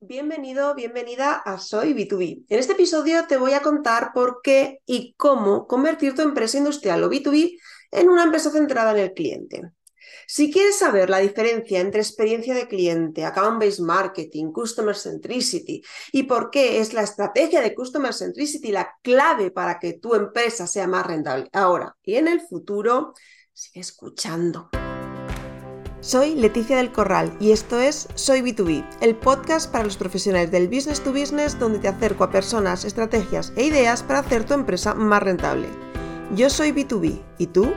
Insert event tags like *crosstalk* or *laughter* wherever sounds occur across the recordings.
Bienvenido, bienvenida a Soy B2B. En este episodio te voy a contar por qué y cómo convertir tu empresa industrial o B2B en una empresa centrada en el cliente. Si quieres saber la diferencia entre experiencia de cliente, account-based marketing, customer centricity y por qué es la estrategia de customer centricity la clave para que tu empresa sea más rentable ahora y en el futuro, sigue escuchando. Soy Leticia del Corral y esto es Soy B2B, el podcast para los profesionales del business to business donde te acerco a personas, estrategias e ideas para hacer tu empresa más rentable. Yo soy B2B, ¿y tú?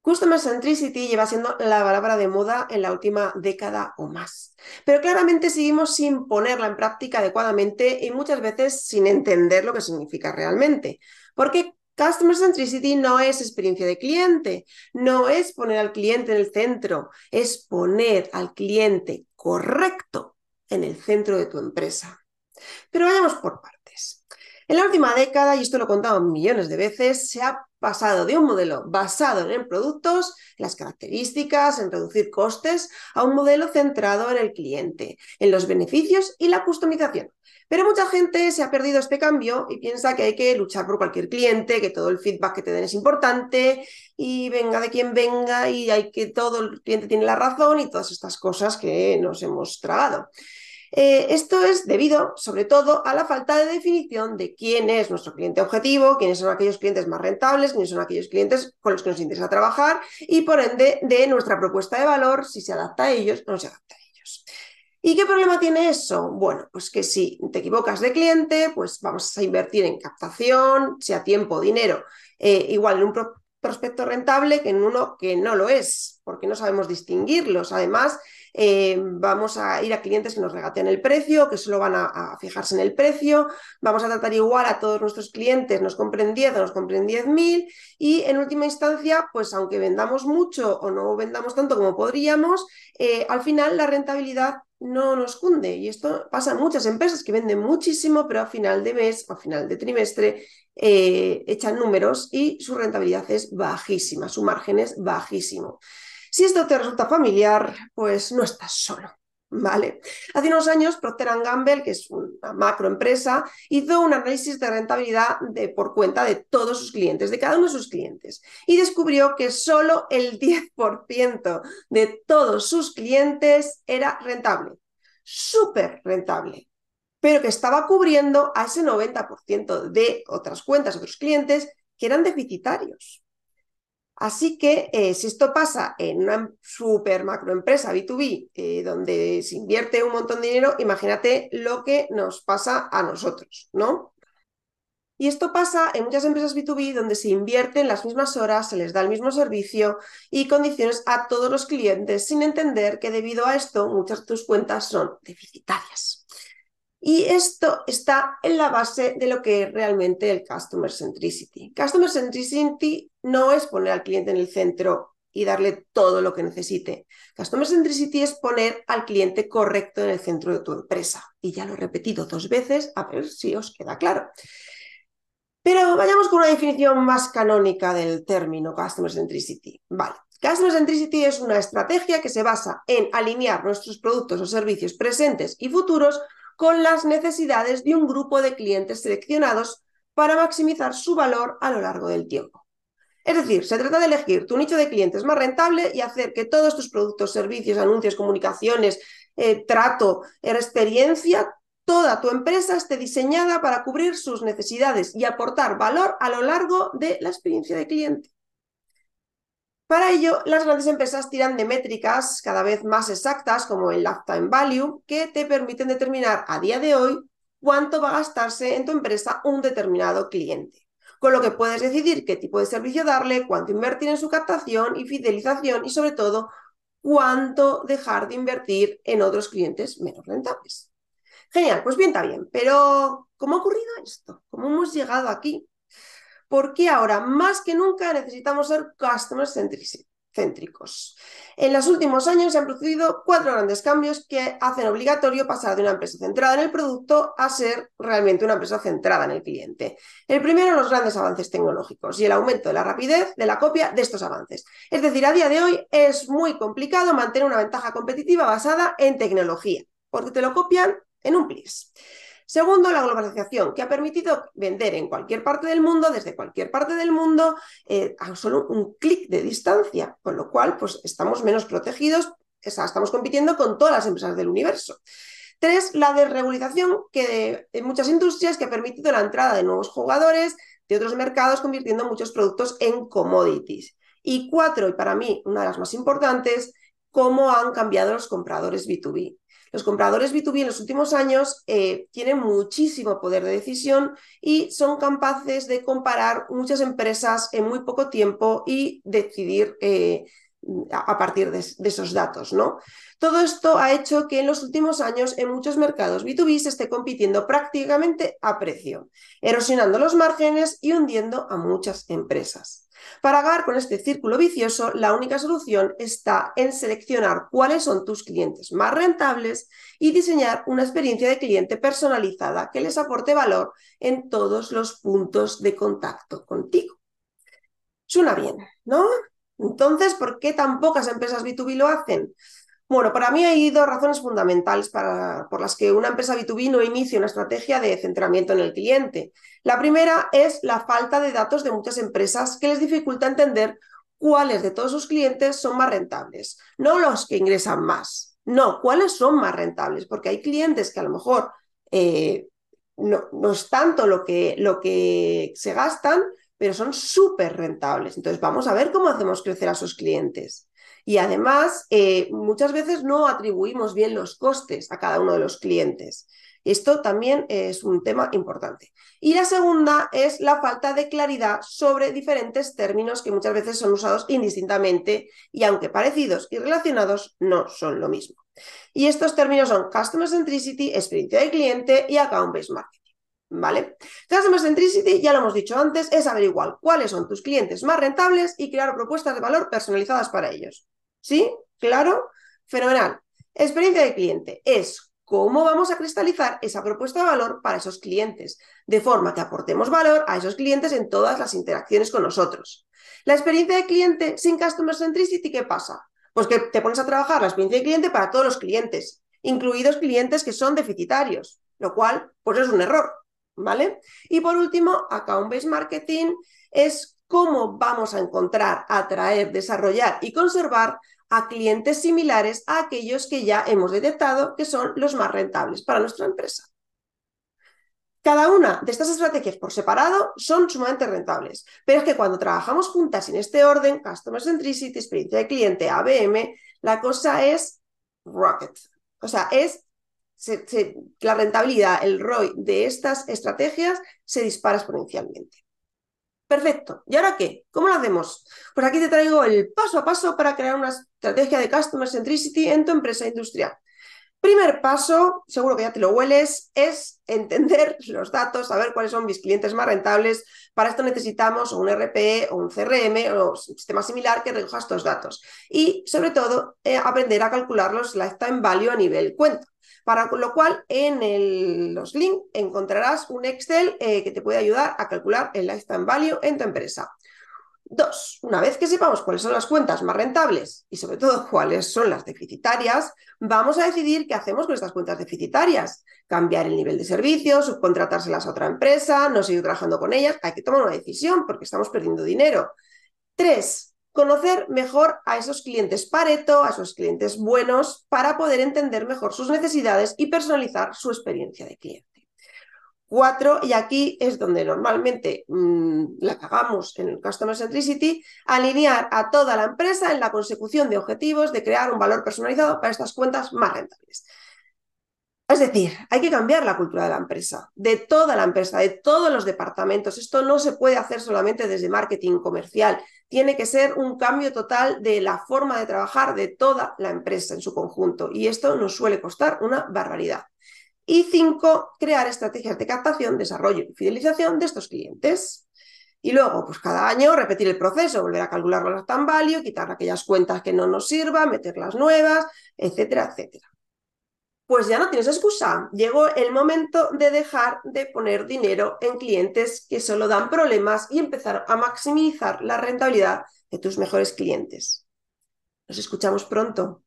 Customer Centricity lleva siendo la palabra de moda en la última década o más. Pero claramente seguimos sin ponerla en práctica adecuadamente y muchas veces sin entender lo que significa realmente. Porque Customer Centricity no es experiencia de cliente, no es poner al cliente en el centro, es poner al cliente correcto en el centro de tu empresa. Pero vayamos por partes. En la última década, y esto lo he contado millones de veces, se ha pasado de un modelo basado en productos, las características, en reducir costes, a un modelo centrado en el cliente, en los beneficios y la customización. Pero mucha gente se ha perdido este cambio y piensa que hay que luchar por cualquier cliente, que todo el feedback que te den es importante y venga de quien venga y hay que todo el cliente tiene la razón y todas estas cosas que nos hemos tragado. Eh, esto es debido, sobre todo, a la falta de definición de quién es nuestro cliente objetivo, quiénes son aquellos clientes más rentables, quiénes son aquellos clientes con los que nos interesa trabajar y, por ende, de nuestra propuesta de valor, si se adapta a ellos o no se adapta a ellos. ¿Y qué problema tiene eso? Bueno, pues que si te equivocas de cliente, pues vamos a invertir en captación, sea tiempo, dinero, eh, igual en un prospecto rentable que en uno que no lo es, porque no sabemos distinguirlos. Además, eh, vamos a ir a clientes que nos regatean el precio, que solo van a, fijarse en el precio, vamos a tratar igual a todos nuestros clientes, nos compren 10 o nos compren 10.000 y en última instancia, pues aunque vendamos mucho o no vendamos tanto como podríamos, eh, al final la rentabilidad no nos cunde. Y esto pasa en muchas empresas que venden muchísimo, pero a final de mes a final de trimestre eh, echan números y su rentabilidad es bajísima, su margen es bajísimo. Si esto te resulta familiar, pues no estás solo. ¿Vale? Hace unos años, Procter Gamble, que es una macroempresa, hizo un análisis de rentabilidad de, por cuenta de todos sus clientes, de cada uno de sus clientes, y descubrió que solo el 10% de todos sus clientes era rentable, súper rentable, pero que estaba cubriendo a ese 90% de otras cuentas, otros clientes, que eran deficitarios. Así que eh, si esto pasa en una super macroempresa B2B, eh, donde se invierte un montón de dinero, imagínate lo que nos pasa a nosotros, ¿no? Y esto pasa en muchas empresas B2B donde se invierte en las mismas horas, se les da el mismo servicio y condiciones a todos los clientes, sin entender que debido a esto muchas de tus cuentas son deficitarias. Y esto está en la base de lo que es realmente el Customer Centricity. Customer Centricity no es poner al cliente en el centro y darle todo lo que necesite. Customer Centricity es poner al cliente correcto en el centro de tu empresa. Y ya lo he repetido dos veces, a ver si os queda claro. Pero vayamos con una definición más canónica del término Customer Centricity. Vale. Customer Centricity es una estrategia que se basa en alinear nuestros productos o servicios presentes y futuros con las necesidades de un grupo de clientes seleccionados para maximizar su valor a lo largo del tiempo. Es decir, se trata de elegir tu nicho de clientes más rentable y hacer que todos tus productos, servicios, anuncios, comunicaciones, eh, trato, experiencia, toda tu empresa esté diseñada para cubrir sus necesidades y aportar valor a lo largo de la experiencia de cliente. Para ello, las grandes empresas tiran de métricas cada vez más exactas, como el lifetime value, que te permiten determinar a día de hoy cuánto va a gastarse en tu empresa un determinado cliente. Con lo que puedes decidir qué tipo de servicio darle, cuánto invertir en su captación y fidelización y sobre todo cuánto dejar de invertir en otros clientes menos rentables. Genial, pues bien, está bien, pero ¿cómo ha ocurrido esto? ¿Cómo hemos llegado aquí? ¿Por qué ahora más que nunca necesitamos ser customer céntricos. En los últimos años se han producido cuatro grandes cambios que hacen obligatorio pasar de una empresa centrada en el producto a ser realmente una empresa centrada en el cliente. El primero, los grandes avances tecnológicos y el aumento de la rapidez de la copia de estos avances. Es decir, a día de hoy es muy complicado mantener una ventaja competitiva basada en tecnología, porque te lo copian en un plis. Segundo, la globalización, que ha permitido vender en cualquier parte del mundo, desde cualquier parte del mundo, eh, a solo un clic de distancia, con lo cual pues, estamos menos protegidos, estamos compitiendo con todas las empresas del universo. Tres, la desregulización que en muchas industrias que ha permitido la entrada de nuevos jugadores de otros mercados, convirtiendo muchos productos en commodities. Y cuatro, y para mí una de las más importantes, cómo han cambiado los compradores B2B. Los compradores B2B en los últimos años eh, tienen muchísimo poder de decisión y son capaces de comparar muchas empresas en muy poco tiempo y decidir eh, a partir de, esos datos, ¿no? Todo esto ha hecho que en los últimos años en muchos mercados B2B se esté compitiendo prácticamente a precio, erosionando los márgenes y hundiendo a muchas empresas. Para acabar con este círculo vicioso, la única solución está en seleccionar cuáles son tus clientes más rentables y diseñar una experiencia de cliente personalizada que les aporte valor en todos los puntos de contacto contigo. Suena bien, ¿no? Entonces, ¿por qué tan pocas empresas B2B lo hacen? Bueno, para mí hay dos razones fundamentales por las que una empresa B2B no inicia una estrategia de centramiento en el cliente. La primera es la falta de datos de muchas empresas que les dificulta entender cuáles de todos sus clientes son más rentables, no los que ingresan más, no, cuáles son más rentables, porque hay clientes que a lo mejor eh, no, no, es tanto lo que, lo que se gastan, pero son súper rentables. Entonces vamos a ver cómo hacemos crecer a sus clientes. Y además, eh, muchas veces no atribuimos bien los costes a cada uno de los clientes. Esto también es un tema importante. Y la segunda es la falta de claridad sobre diferentes términos que muchas veces son usados indistintamente y aunque parecidos y relacionados, no son lo mismo. Y estos términos son Customer Centricity, experiencia de cliente y Account Based Marketing. ¿Vale? Customer Centricity, ya lo hemos dicho antes, es averiguar cuáles son tus clientes más rentables y crear propuestas de valor personalizadas para ellos. ¿Sí? ¿Claro? Fenomenal. Experiencia de cliente es cómo vamos a cristalizar esa propuesta de valor para esos clientes, de forma que aportemos valor a esos clientes en todas las interacciones con nosotros. La experiencia de cliente sin Customer Centricity, ¿qué pasa? Pues que te pones a trabajar la experiencia de cliente para todos los clientes, incluidos clientes que son deficitarios, lo cual pues es un error, ¿vale? Y por último, Account-Based Marketing es cómo vamos a encontrar, atraer, desarrollar y conservar a clientes similares a aquellos que ya hemos detectado que son los más rentables para nuestra empresa. Cada una de estas estrategias por separado son sumamente rentables, pero es que cuando trabajamos juntas en este orden, Customer Centricity, experiencia de cliente, ABM, la cosa es rocket. O sea, es la rentabilidad, el ROI de estas estrategias se dispara exponencialmente. Perfecto. ¿Y ahora qué? ¿Cómo lo hacemos? Pues aquí te traigo el paso a paso para crear una estrategia de Customer Centricity en tu empresa industrial. Primer paso, seguro que ya te lo hueles, es entender *laughs* los datos, saber cuáles son mis clientes más rentables. Para esto necesitamos un RP o un CRM o un sistema similar que recoja estos datos. Y sobre todo, eh, aprender a calcular los lifetime value a nivel cuenta. Para lo cual, en los links encontrarás un Excel eh, que te puede ayudar a calcular el lifetime value en tu empresa. Dos, una vez que sepamos cuáles son las cuentas más rentables y sobre todo *laughs* cuáles son las deficitarias, vamos a decidir qué hacemos con estas cuentas deficitarias. Cambiar el nivel de servicio, subcontratárselas a otra empresa, no seguir trabajando con ellas. Hay que tomar una decisión porque estamos perdiendo dinero. Tres, conocer mejor a esos clientes Pareto, a esos clientes buenos, para poder entender mejor sus necesidades y personalizar su experiencia de cliente. Cuatro, y aquí es donde normalmente mm, la cagamos en el Customer Centricity, alinear a toda la empresa en la consecución de objetivos de crear un valor personalizado para estas cuentas más rentables. Es decir, hay que cambiar la cultura de la empresa, de toda la empresa, de todos los departamentos. Esto no se puede hacer solamente desde marketing comercial. Tiene que ser un cambio total de la forma de trabajar de toda la empresa en su conjunto. Y esto nos suele costar una barbaridad. Y cinco, crear estrategias de captación, desarrollo y fidelización de estos clientes. Y luego, pues cada año repetir el proceso, volver a calcular los tan value, quitar aquellas cuentas que no nos sirvan, meter las nuevas, etcétera, etcétera. Pues ya no tienes excusa. Llegó el momento de dejar de poner dinero en clientes que solo dan problemas y empezar a maximizar la rentabilidad de tus mejores clientes. Nos escuchamos pronto.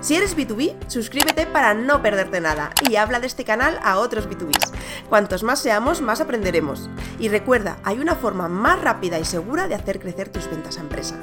Si eres B2B, suscríbete para no perderte nada y habla de este canal a otros B2Bs. Cuantos más seamos, más aprenderemos. Y recuerda, hay una forma más rápida y segura de hacer crecer tus ventas a empresa.